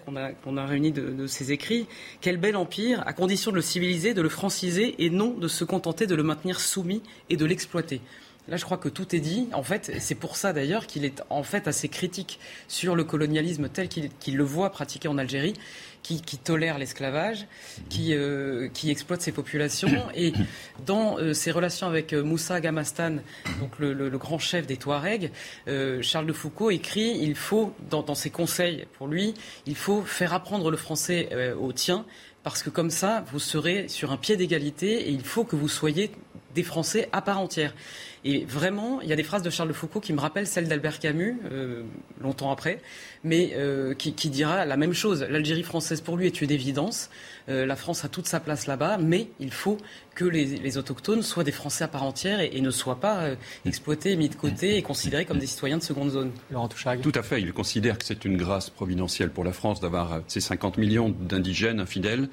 qu'on a, a réuni de, de ses écrits, quel bel empire, à condition de le civiliser, de le franciser, et non de se contenter de le maintenir soumis et de l'exploiter. Là, je crois que tout est dit. En fait, c'est pour ça d'ailleurs qu'il est en fait assez critique sur le colonialisme tel qu'il le voit pratiqué en Algérie, qui, tolère l'esclavage, qui, euh, qui exploite ses populations. Et dans euh, ses relations avec euh, Moussa Gamastan, donc le, grand chef des Touaregs, Charles de Foucault écrit il faut, dans, dans, ses conseils pour lui, il faut faire apprendre le français au tien parce que comme ça, vous serez sur un pied d'égalité et il faut que vous soyez des Français à part entière. Et vraiment, il y a des phrases de Charles de Foucault qui me rappellent celles d'Albert Camus, euh, longtemps après, mais euh, qui, dira la même chose. L'Algérie française, pour lui, est une évidence. Euh, la France a toute sa place là-bas, mais il faut que les, autochtones soient des Français à part entière et, ne soient pas exploités, mis de côté et considérés comme des citoyens de seconde zone. Laurent Tout à fait. Il considère que c'est une grâce providentielle pour la France d'avoir ces 50 millions d'indigènes infidèles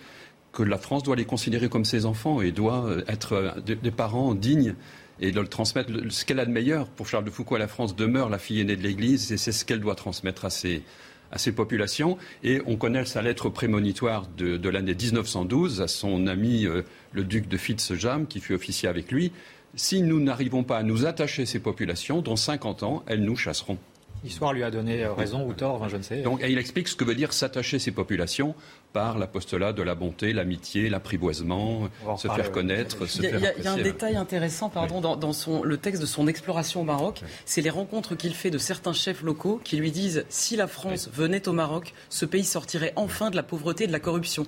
que la France doit les considérer comme ses enfants et doit être des parents dignes et de le transmettre. Ce qu'elle a de meilleur pour Charles de Foucault à la France demeure la fille aînée de l'Église et c'est ce qu'elle doit transmettre à ses, à ses populations. Et on connaît sa lettre prémonitoire de, de l'année 1912 à son ami euh, le duc de Fitzjam, qui fut officier avec lui. Si nous n'arrivons pas à nous attacher ces populations, dans 50 ans, elles nous chasseront. L'histoire lui a donné euh, raison ou tort, je ne sais. Donc, il explique ce que veut dire s'attacher ces populations par l'apostolat de la bonté, l'amitié, l'apprivoisement, se faire connaître, se faire Il y a un détail intéressant pardon, dans, son, le texte de son exploration au Maroc, c'est les rencontres qu'il fait de certains chefs locaux qui lui disent si la France venait au Maroc, ce pays sortirait enfin de la pauvreté et de la corruption.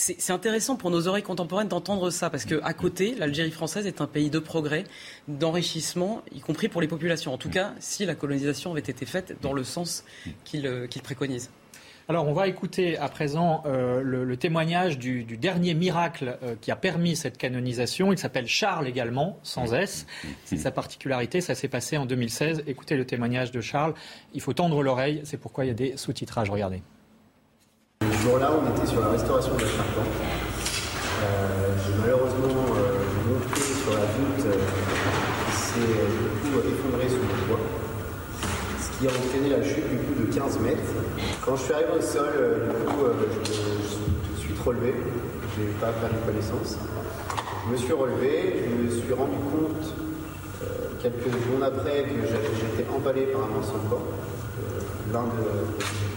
C'est intéressant pour nos oreilles contemporaines d'entendre ça, parce qu'à côté, l'Algérie française est un pays de progrès, d'enrichissement, y compris pour les populations. En tout cas, si la colonisation avait été faite dans le sens qu'il euh, préconise. Alors, on va écouter à présent euh, le, témoignage du, dernier miracle euh, qui a permis cette canonisation. Il s'appelle Charles également, sans S. C'est sa particularité. Ça s'est passé en 2016. Écoutez le témoignage de Charles. Il faut tendre l'oreille. C'est pourquoi il y a des sous-titrages. Regardez. Ce jour-là, on était sur la restauration de la charpente. Euh, j'ai malheureusement monté sur la voûte qui s'est beaucoup effondrée sous le toit qui a entraîné la chute du coup de 15 mètres. Quand je suis arrivé au sol, euh, du coup, euh, je, me tout de suite relevé, je n'ai pas perdu connaissance. Je me suis relevé, je me suis rendu compte euh, quelques secondes après que j'étais emballé par un morceau banc. L'un de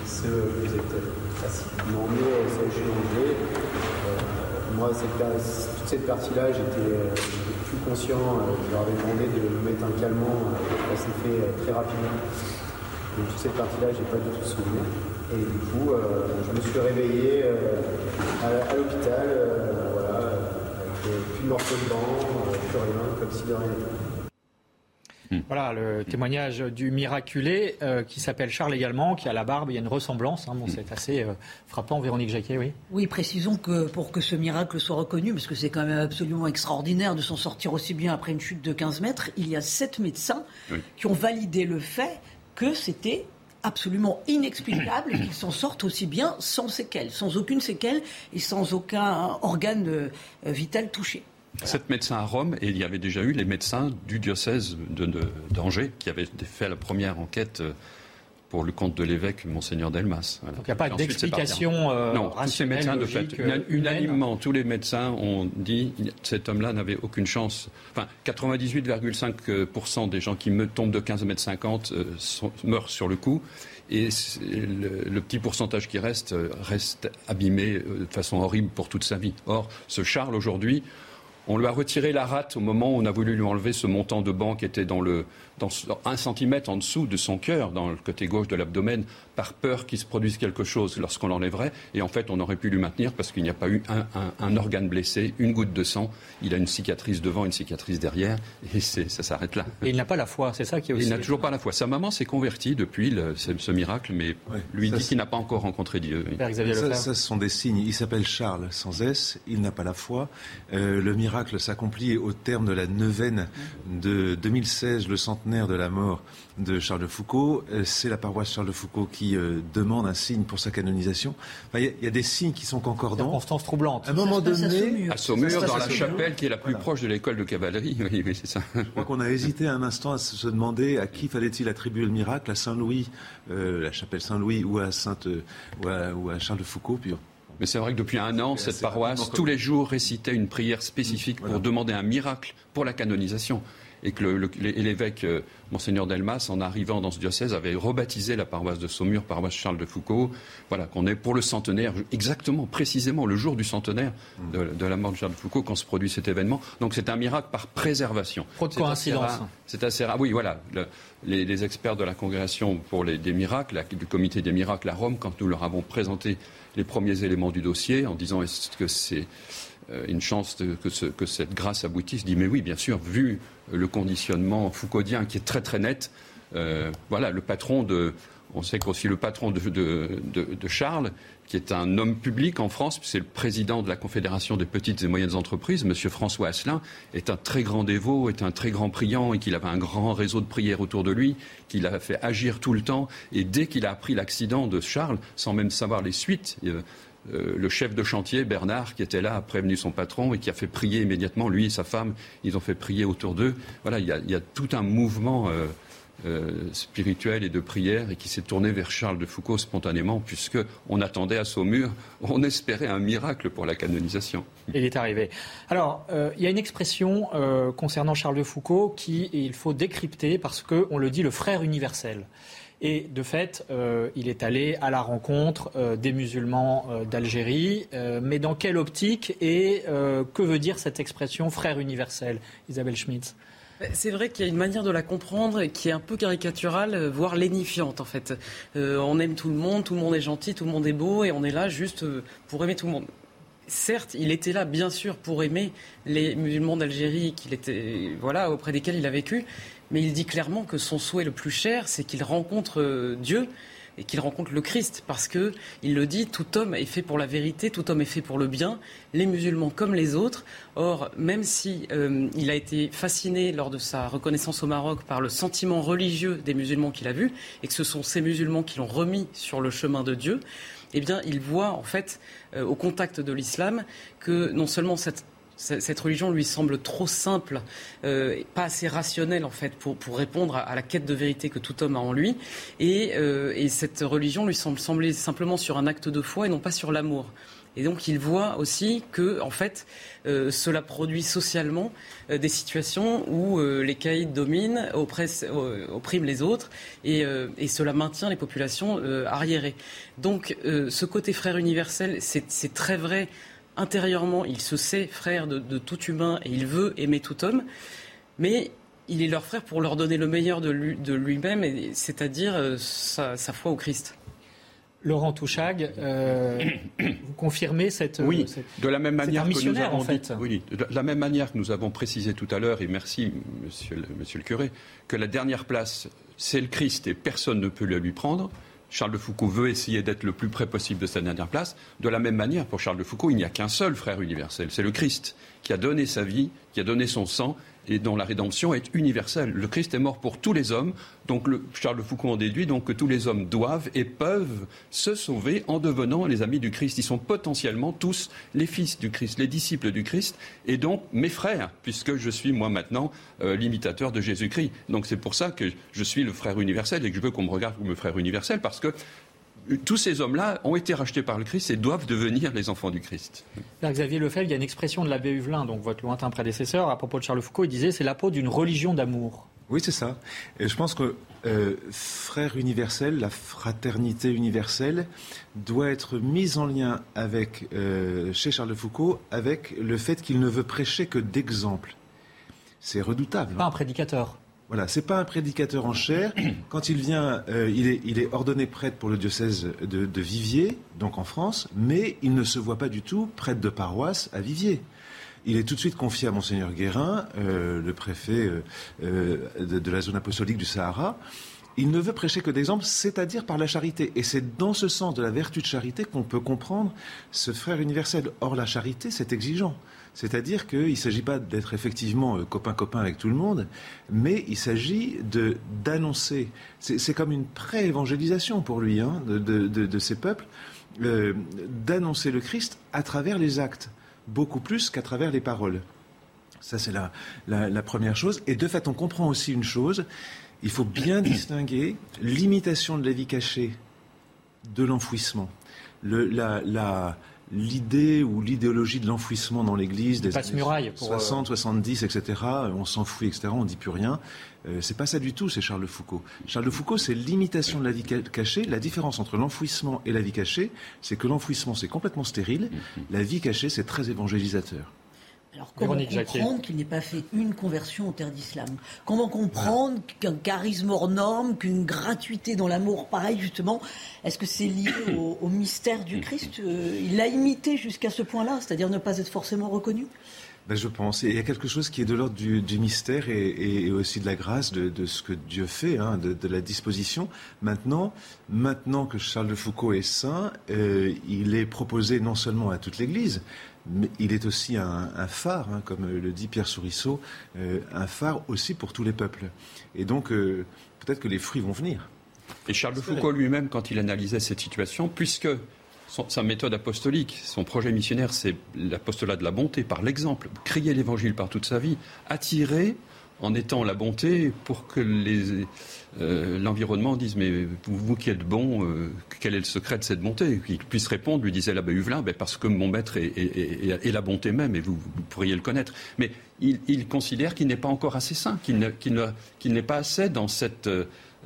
ceux que vous êtes emmené au CHU d'Angers. moi, toute cette partie-là, j'étais plus conscient. je leur avais demandé de me mettre un calmant. ça s'est fait très rapidement. Donc toute cette partie-là, j'ai pas du tout souvenir. Et du coup, euh, je me suis réveillé euh, à, l'hôpital, euh, voilà, avec plus de morceaux de dents, plus rien, comme si de rien n'était. Voilà le témoignage du miraculé qui s'appelle Charles également, qui a la barbe. Il y a une ressemblance. Hein. bon, c'est assez frappant. Véronique Jacquet, oui. Oui, précisons que pour que ce miracle soit reconnu, parce que c'est quand même absolument extraordinaire de s'en sortir aussi bien après une chute de 15 mètres, il y a sept médecins qui ont validé le fait que c'était absolument inexplicable qu'ils s'en sortent aussi bien sans séquelles, sans aucune séquelle et sans aucun organe euh, vital touché. Sept médecins à Rome, et il y avait déjà eu les médecins du diocèse d'Angers qui avaient fait la première enquête euh, pour le compte de l'évêque, Monseigneur Delmas. Donc il n'y a pas d'explication euh, Non, tous ces médecins, de fait, euh, unanimement, tous les médecins ont dit que cet homme-là n'avait aucune chance. Enfin, 98,5% des gens qui me tombent de 15 mètres 50 euh, meurent sur le coup. Et le, petit pourcentage qui reste reste abîmé de façon horrible pour toute sa vie. Or, ce Charles, aujourd'hui, on lui a retiré la rate au moment où on a voulu lui enlever ce montant de banque qui était dans le, dans un centimètre en dessous de son cœur, dans le côté gauche de l'abdomen, par peur qu'il se produise quelque chose lorsqu'on l'enlèverait. Et en fait, on aurait pu lui maintenir parce qu'il n'y a pas eu un, organe blessé, une goutte de sang. Il a une cicatrice devant, une cicatrice derrière, et ça s'arrête là. Et il n'a pas la foi, c'est ça qui est aussi. Il n'a toujours pas la foi. Sa maman s'est convertie depuis ce, miracle, mais lui dit qu'il n'a pas encore rencontré Dieu. Ça, ce sont des signes. Il s'appelle Charles, sans S. Il n'a pas la foi. Euh, le miracle s'accomplit au terme de la neuvaine de 2016, le centenaire de la mort de Charles de Foucault. Euh, c'est la paroisse Charles de Foucault qui euh, demande un signe pour sa canonisation. Il y, a des signes qui sont concordants. Constance troublante. À un moment donné, à Saumur, dans la chapelle qui est la plus proche de l'école de cavalerie. Oui, oui c'est ça. Je crois qu'on a hésité un instant à se demander à qui fallait-il attribuer le miracle, à Saint-Louis, euh, la chapelle Saint-Louis, ou à Sainte, ou à, Charles de Foucault. Puis mais c'est vrai que depuis un an, cette paroisse, tous les jours, récitait une prière spécifique pour demander un miracle pour la canonisation. Et que l'évêque euh, Monseigneur Delmas, en arrivant dans ce diocèse, avait rebaptisé la paroisse de Saumur, paroisse Charles de Foucault. Voilà, qu'on est pour le centenaire, exactement, précisément, le jour du centenaire de, la mort de Charles de Foucault, quand se produit cet événement. Donc c'est un miracle par préservation. Trop de coïncidence. C'est assez rare. Oui, voilà. les, experts de la congrégation pour les, des miracles, du comité des miracles à Rome, quand nous leur avons présenté les premiers éléments du dossier, en disant est-ce que c'est euh, une chance que, cette grâce aboutisse. dit mais oui, bien sûr, vu le conditionnement foucaudien qui est très très net, euh, voilà, le patron de, on sait qu'aussi le patron de, Charles, qui est un homme public en France, c'est le président de la Confédération des petites et moyennes entreprises, M. François Asselin, est un très grand dévot, est un très grand priant et qu'il avait un grand réseau de prières autour de lui, qu'il a fait agir tout le temps. Et dès qu'il a appris l'accident de Charles, sans même savoir les suites, euh, euh, le chef de chantier, Bernard, qui était là, a prévenu son patron et qui a fait prier immédiatement, lui et sa femme, ils ont fait prier autour d'eux. Voilà, il y, a, tout un mouvement euh, euh, spirituel et de prière et qui s'est tourné vers Charles de Foucault spontanément, puisqu'on attendait à Saumur, on espérait un miracle pour la canonisation. Il est arrivé. Alors, il y a une expression concernant Charles de Foucault qui, il faut décrypter parce qu'on le dit, le frère universel. Et de fait, euh, il est allé à la rencontre euh, des musulmans euh, d'Algérie. mais dans quelle optique et que veut dire cette expression frère universel Isabelle Schmitz? C'est vrai qu'il y a une manière de la comprendre qui est un peu caricaturale, voire lénifiante en fait. on aime tout le monde, tout le monde est gentil, tout le monde est beau et on est là juste pour aimer tout le monde certes, il était là, bien sûr, pour aimer les musulmans d'Algérie, qu'il était, voilà, auprès desquels il a vécu mais il dit clairement que son souhait le plus cher, c'est qu'il rencontre euh, Dieu et qu'il rencontre le Christ, parce que il le dit, tout homme est fait pour la vérité, tout homme est fait pour le bien, les musulmans comme les autres. Or, même si euh, il a été fasciné lors de sa reconnaissance au Maroc par le sentiment religieux des musulmans qu'il a vus, et que ce sont ces musulmans qui l'ont remis sur le chemin de Dieu, eh bien, il voit en fait, euh, au contact de l'islam, que non seulement cette cette religion lui semble trop simple, euh, pas assez rationnelle en fait pour, pour répondre à, la quête de vérité que tout homme a en lui. Et, euh, et cette religion lui semble sembler simplement sur un acte de foi et non pas sur l'amour. Et donc il voit aussi que, en fait, euh, cela produit socialement euh, des situations où les caïds dominent, oppressent, oppriment les autres, et, et, cela maintient les populations arriérées. Donc ce côté frère universel, c'est très vrai intérieurement, il se sait frère de, tout humain et il veut aimer tout homme, mais il est leur frère pour leur donner le meilleur de, lui-même, c'est-à-dire euh, sa, foi au Christ. Laurent Touchag, euh, vous confirmez cette oui de la même manière que nous avons en fait. oui, de la même manière que nous avons précisé tout à l'heure et merci monsieur le, monsieur le curé que la dernière place c'est le Christ et personne ne peut le lui prendre. Charles de Foucault veut essayer d'être le plus près possible de sa dernière place. De la même manière, pour Charles de Foucault, il n'y a qu'un seul frère universel, c'est le Christ, qui a donné sa vie, qui a donné son sang et dont la rédemption est universelle. Le Christ est mort pour tous les hommes, donc Charles de Foucault en déduit donc que tous les hommes doivent et peuvent se sauver en devenant les amis du Christ. Ils sont potentiellement tous les fils du Christ, les disciples du Christ, et donc mes frères, puisque je suis moi maintenant euh, l'imitateur de Jésus-Christ. Donc c'est pour ça que je suis le frère universel et que je veux qu'on me regarde comme le frère universel, parce que tous ces hommes-là ont été rachetés par le Christ et doivent devenir les enfants du Christ. Père Xavier Lefebvre, il y a une expression de l'abbé Huvelin, donc votre lointain prédécesseur, à propos de Charles Foucault, il disait c'est la peau d'une religion d'amour. Oui, c'est ça. Et je pense que euh, frère universel, la fraternité universelle, doit être mise en lien avec, euh, chez Charles Foucault, avec le fait qu'il ne veut prêcher que d'exemples. C'est redoutable. Pas un prédicateur. Voilà, c'est pas un prédicateur en chair. Quand il vient, euh, il, est, il, est, ordonné prêtre pour le diocèse de, Viviers, donc en France, mais il ne se voit pas du tout prêtre de paroisse à Viviers. Il est tout de suite confié à monseigneur Guérin, euh, le préfet euh, de, de, la zone apostolique du Sahara. Il ne veut prêcher que d'exemples, c'est-à-dire par la charité. Et c'est dans ce sens de la vertu de charité qu'on peut comprendre ce frère universel. Or, la charité, c'est exigeant. C'est-à-dire qu'il ne s'agit pas d'être effectivement euh, copain-copain avec tout le monde, mais il s'agit d'annoncer. C'est comme une pré-évangélisation pour lui, hein, de, ces peuples, euh, d'annoncer le Christ à travers les actes, beaucoup plus qu'à travers les paroles. Ça, c'est la, la, première chose. Et de fait, on comprend aussi une chose. Il faut bien distinguer l'imitation de la vie cachée de l'enfouissement. La, l'idée ou l'idéologie de l'enfouissement dans l'Église des années 60, 70, etc. On s'enfouit, etc. On dit plus rien. Euh, c'est pas ça du tout, c'est Charles de Foucault. Charles de Foucault, c'est l'imitation de la vie cachée. La différence entre l'enfouissement et la vie cachée, c'est que l'enfouissement, c'est complètement stérile. Mm-hmm. La vie cachée, c'est très évangélisateur. Alors comment comprendre qu'il n'ait pas fait une conversion au terre d'islam Comment comprendre qu'un charisme hors norme, qu'une gratuité dans l'amour pareil justement, est-ce que c'est lié au, mystère du Christ euh, Il l'a imité jusqu'à ce point-là, c'est-à-dire ne pas être forcément reconnu ben, je pense. il y a quelque chose qui est de l'ordre du, mystère et, aussi de la grâce de, ce que Dieu fait, hein, de, la disposition. Maintenant, maintenant que Charles de Foucault est saint, euh, il est proposé non seulement à toute l'Église, mais il est aussi un, phare, hein, comme le dit Pierre Sourisseau, euh, un phare aussi pour tous les peuples. Et donc, euh, peut-être que les fruits vont venir. Et Charles de Foucault lui-même, quand il analysait cette situation, puisque sa méthode apostolique, son projet missionnaire, c'est l'apostolat de la bonté, par l'exemple, crier l'évangile par toute sa vie, attirer en étant la bonté pour que euh, l'environnement dise mais vous, qui êtes bon, euh, quel est le secret de cette bonté? Qu'il puisse répondre, lui disait l'abbé Huvelin, ben parce que mon maître est, la bonté même et vous, pourriez le connaître. Mais il, considère qu'il n'est pas encore assez saint, qu'il n'est pas assez dans cette...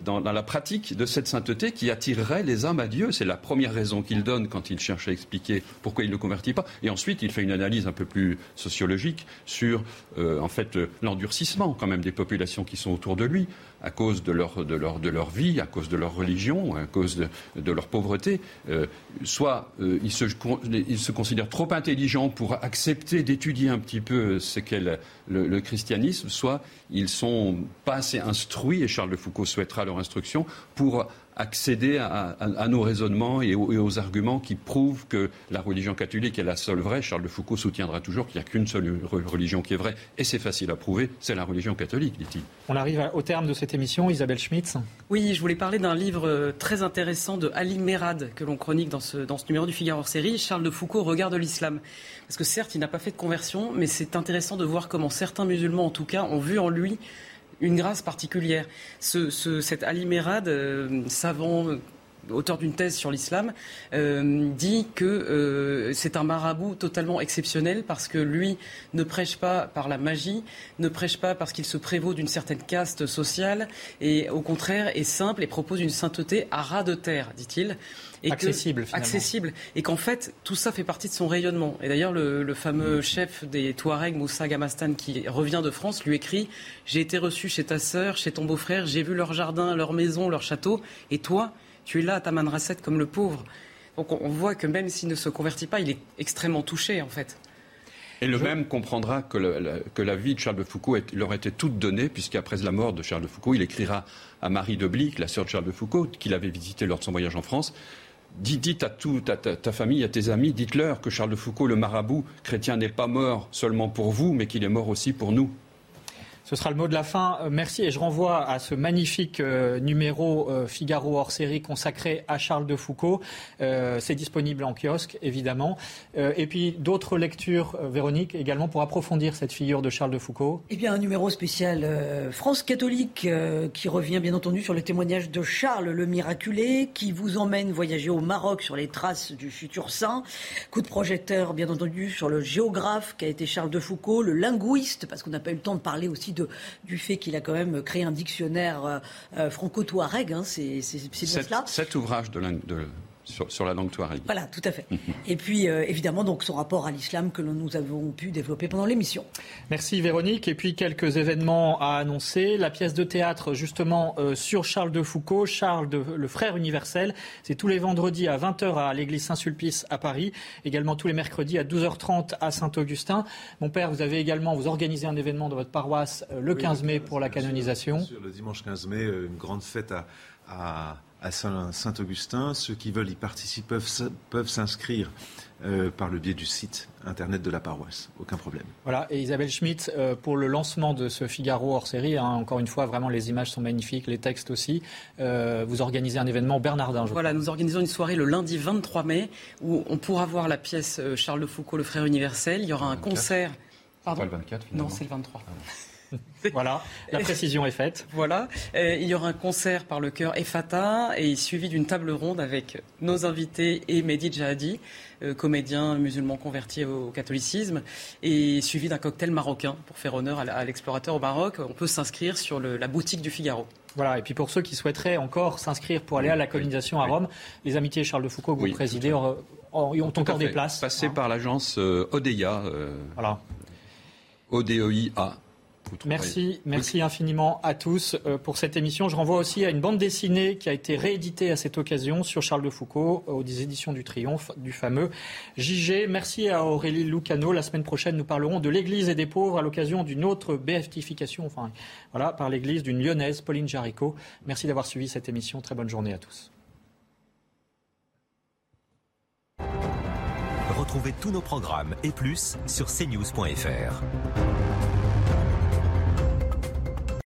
Dans, la pratique de cette sainteté qui attirerait les âmes à Dieu. C'est la première raison qu'il donne quand il cherche à expliquer pourquoi il ne convertit pas. Et ensuite, il fait une analyse un peu plus sociologique sur, euh, en fait, l'endurcissement quand même des populations qui sont autour de lui à cause de leur, de leur, vie, à cause de leur religion, à cause de, de leur pauvreté. Euh, soit euh, ils, se, ils, se, considèrent trop intelligents pour accepter d'étudier un petit peu ce qu'est le, le, christianisme, soit ils sont pas assez instruits, et Charles de Foucault souhaitera leur instruction, pour accéder à, nos raisonnements et aux, arguments qui prouvent que la religion catholique est la seule vraie. Charles de Foucault soutiendra toujours qu'il n'y a qu'une seule religion qui est vraie, et c'est facile à prouver, c'est la religion catholique, dit-il. On arrive au terme de cette émission, Isabelle Schmitz. Oui, je voulais parler d'un livre euh, très intéressant de Ali Merad, que l'on chronique dans ce, dans ce numéro du Figaro série, Charles de Foucault regarde l'islam. Parce que certes, il n'a pas fait de conversion, mais c'est intéressant de voir comment certains musulmans, en tout cas, ont vu en lui une grâce particulière. Ce, cet Ali Merad, euh, savant, auteur d'une thèse sur l'islam, euh, dit que euh, c'est un marabout totalement exceptionnel parce que lui ne prêche pas par la magie, ne prêche pas parce qu'il se prévaut d'une certaine caste sociale, et au contraire est simple et propose une sainteté à ras de terre, dit-il. Accessible, accessible, et qu'en fait tout ça fait partie de son rayonnement. Et d'ailleurs le, fameux chef des Touaregs, Moussa Gamastan, qui revient de France, lui écrit j'ai été reçu chez ta sœur, chez ton beau-frère, j'ai vu leur jardin, leur maison, leur château, et toi, tu es là à ta manrasette comme le pauvre. Donc on, voit que même s'il ne se convertit pas, il est extrêmement touché en fait. Et le même comprendra que, la vie de Charles de Foucault leur était toute donnée, puisqu'après la mort de Charles de Foucault, il écrira à Marie de Blic, la sœur de Charles de Foucault, qu'il avait visité lors de son voyage en France, Dites, à toute ta, famille, à tes amis, dites-leur que Charles de Foucault, le marabout chrétien, n'est pas mort seulement pour vous, mais qu'il est mort aussi pour nous. Ce sera le mot de la fin. Euh, merci et je renvoie à ce magnifique euh, numéro euh, Figaro hors série consacré à Charles de Foucault. C'est disponible en kiosque, évidemment. Et puis d'autres lectures, Véronique, également pour approfondir cette figure de Charles de Foucault. Eh bien, un numéro spécial France catholique qui revient bien entendu sur le témoignage de Charles le miraculé, qui vous emmène voyager au Maroc sur les traces du futur saint. Coup de projecteur, bien entendu, sur le géographe qui a été Charles de Foucault, le linguiste, parce qu'on n'a pas eu le temps de parler aussi du fait qu'il a quand même créé un dictionnaire euh, euh, franco-touareg. Hein, c'est bien cela. Cet ouvrage de, de sur, la langue touareg. Voilà, tout à fait. Et puis, euh, évidemment, donc son rapport à l'islam que nous avons pu développer pendant l'émission. Merci Véronique. Et puis, quelques événements à annoncer. La pièce de théâtre, justement, euh, sur Charles de Foucault, Charles de, le frère universel. C'est tous les vendredis à 20h à l'église Saint-Sulpice à Paris. Également tous les mercredis à 12h30 à Saint-Augustin. Mon père, vous avez également, vous organisez un événement dans votre paroisse euh, le 15 mai pour la canonisation. le dimanche 15 mai, une grande fête à à Saint-Augustin. Ceux qui veulent y participer peuvent, s'inscrire euh, par le biais du site internet de la paroisse. Aucun problème. Voilà, et Isabelle Schmitt, euh, pour le lancement de ce Figaro hors série, hein, encore une fois, vraiment les images sont magnifiques, les textes aussi. Euh, vous organisez un événement Bernardin. voilà, nous organisons une soirée le lundi 23 mai où on pourra voir la pièce Charles de Foucault, le frère universel. Il y aura un concert. Pardon. Pas le 24 Non, c'est le 23. voilà, la précision est faite. Voilà, il y aura un concert par le chœur Efata et suivi d'une table ronde avec nos invités et Mehdi Jahadi, euh, comédien musulman converti au catholicisme, et suivi d'un cocktail marocain pour faire honneur à l'explorateur au Maroc. On peut s'inscrire sur la boutique du Figaro. Voilà, et puis pour ceux qui souhaiteraient encore s'inscrire pour aller à la colonisation à Rome, les amitiés Charles de Foucault que vous présidez ont, encore des places. Passer par l'agence euh, ODEIA. Euh, voilà. ODEIA Merci, merci infiniment à tous euh, pour cette émission. Je renvoie aussi à une bande dessinée qui a été rééditée à cette occasion sur Charles de Foucault aux éditions du Triomphe du fameux JG. Merci à Aurélie Lucano. La semaine prochaine, nous parlerons de l'Église et des pauvres à l'occasion d'une autre béatification, enfin voilà, par l'Église d'une lyonnaise, Pauline Jaricot. Merci d'avoir suivi cette émission. Très bonne journée à tous. Retrouvez tous nos programmes et plus sur cnews.fr.